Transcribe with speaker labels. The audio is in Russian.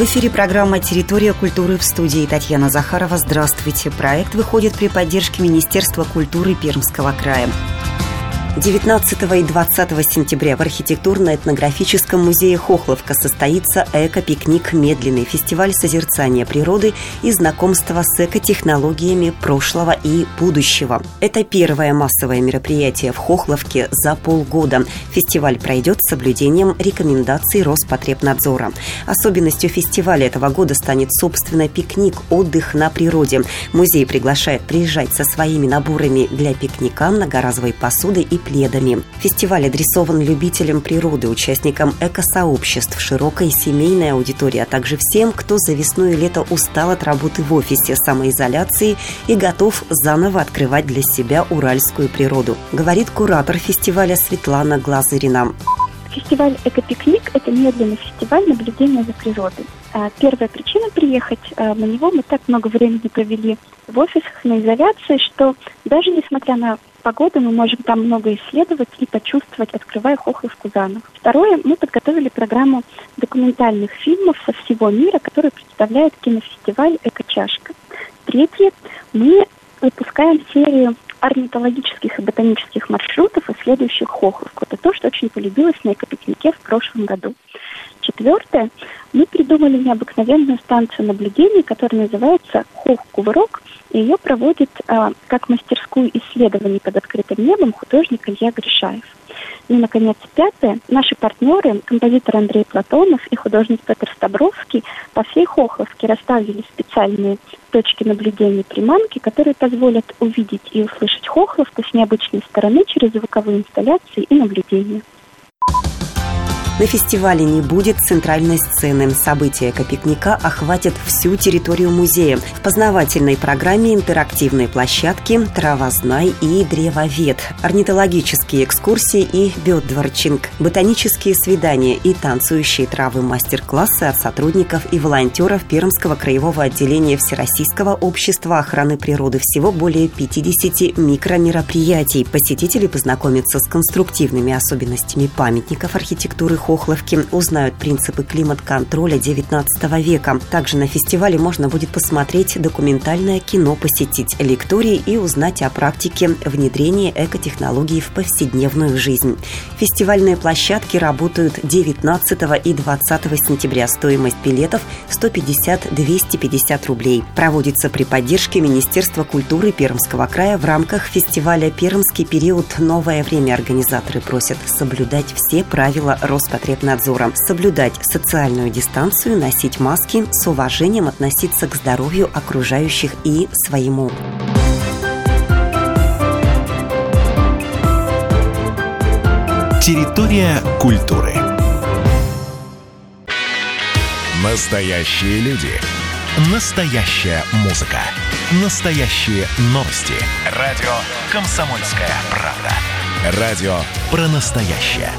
Speaker 1: В эфире программа «Территория культуры» в студии Татьяна Захарова. Здравствуйте. Проект выходит при поддержке Министерства культуры Пермского края. 19 и 20 сентября в архитектурно-этнографическом музее Хохловка состоится эко-пикник «Медленный» фестиваль созерцания природы и знакомства с экотехнологиями прошлого и будущего. Это первое массовое мероприятие в Хохловке за полгода. Фестиваль пройдет с соблюдением рекомендаций Роспотребнадзора. Особенностью фестиваля этого года станет, собственно, пикник «Отдых на природе». Музей приглашает приезжать со своими наборами для пикника, многоразовой посуды и пледами. Фестиваль адресован любителям природы, участникам экосообществ, широкой семейной аудитории, а также всем, кто за весну и лето устал от работы в офисе, самоизоляции и готов заново открывать для себя уральскую природу, говорит куратор фестиваля Светлана Глазырина.
Speaker 2: Фестиваль «Экопикник» – это медленный фестиваль наблюдения за природой. А, первая причина приехать а, на него, мы так много времени провели в офисах на изоляции, что даже несмотря на погоду мы можем там много исследовать и почувствовать, открывая Хохловку заново. Второе, мы подготовили программу документальных фильмов со всего мира, который представляет кинофестиваль «Экочашка». Третье, мы выпускаем серию орнитологических и ботанических маршрутов, исследующих Хохловку. Это то, что очень полюбилось на экопикнике в прошлом году. Четвертое, мы придумали необыкновенную станцию наблюдений, которая называется Хох-Кувырок, и ее проводит а, как мастерскую исследований под открытым небом художник Илья Гришаев. И, наконец, пятое. Наши партнеры, композитор Андрей Платонов и художник Петр Стабровский по всей Хохловке расставили специальные точки наблюдения приманки, которые позволят увидеть и услышать Хохловку с необычной стороны через звуковые инсталляции и наблюдения.
Speaker 1: На фестивале не будет центральной сцены. События экопикника охватят всю территорию музея. В познавательной программе интерактивные площадки, травознай и древовед, орнитологические экскурсии и бёдворчинг, ботанические свидания и танцующие травы мастер-классы от сотрудников и волонтеров Пермского краевого отделения Всероссийского общества охраны природы. Всего более 50 микромероприятий. Посетители познакомятся с конструктивными особенностями памятников архитектуры Хохловки узнают принципы климат-контроля XIX века. Также на фестивале можно будет посмотреть документальное кино, посетить лектории и узнать о практике внедрения экотехнологий в повседневную жизнь. Фестивальные площадки работают 19 и 20 сентября. Стоимость билетов 150-250 рублей. Проводится при поддержке Министерства культуры Пермского края в рамках фестиваля «Пермский период. Новое время». Организаторы просят соблюдать все правила Роспотребнадзора Роспотребнадзора, соблюдать социальную дистанцию, носить маски, с уважением относиться к здоровью окружающих и своему.
Speaker 3: Территория культуры. Настоящие люди. Настоящая музыка. Настоящие новости. Радио «Комсомольская правда». Радио про настоящее.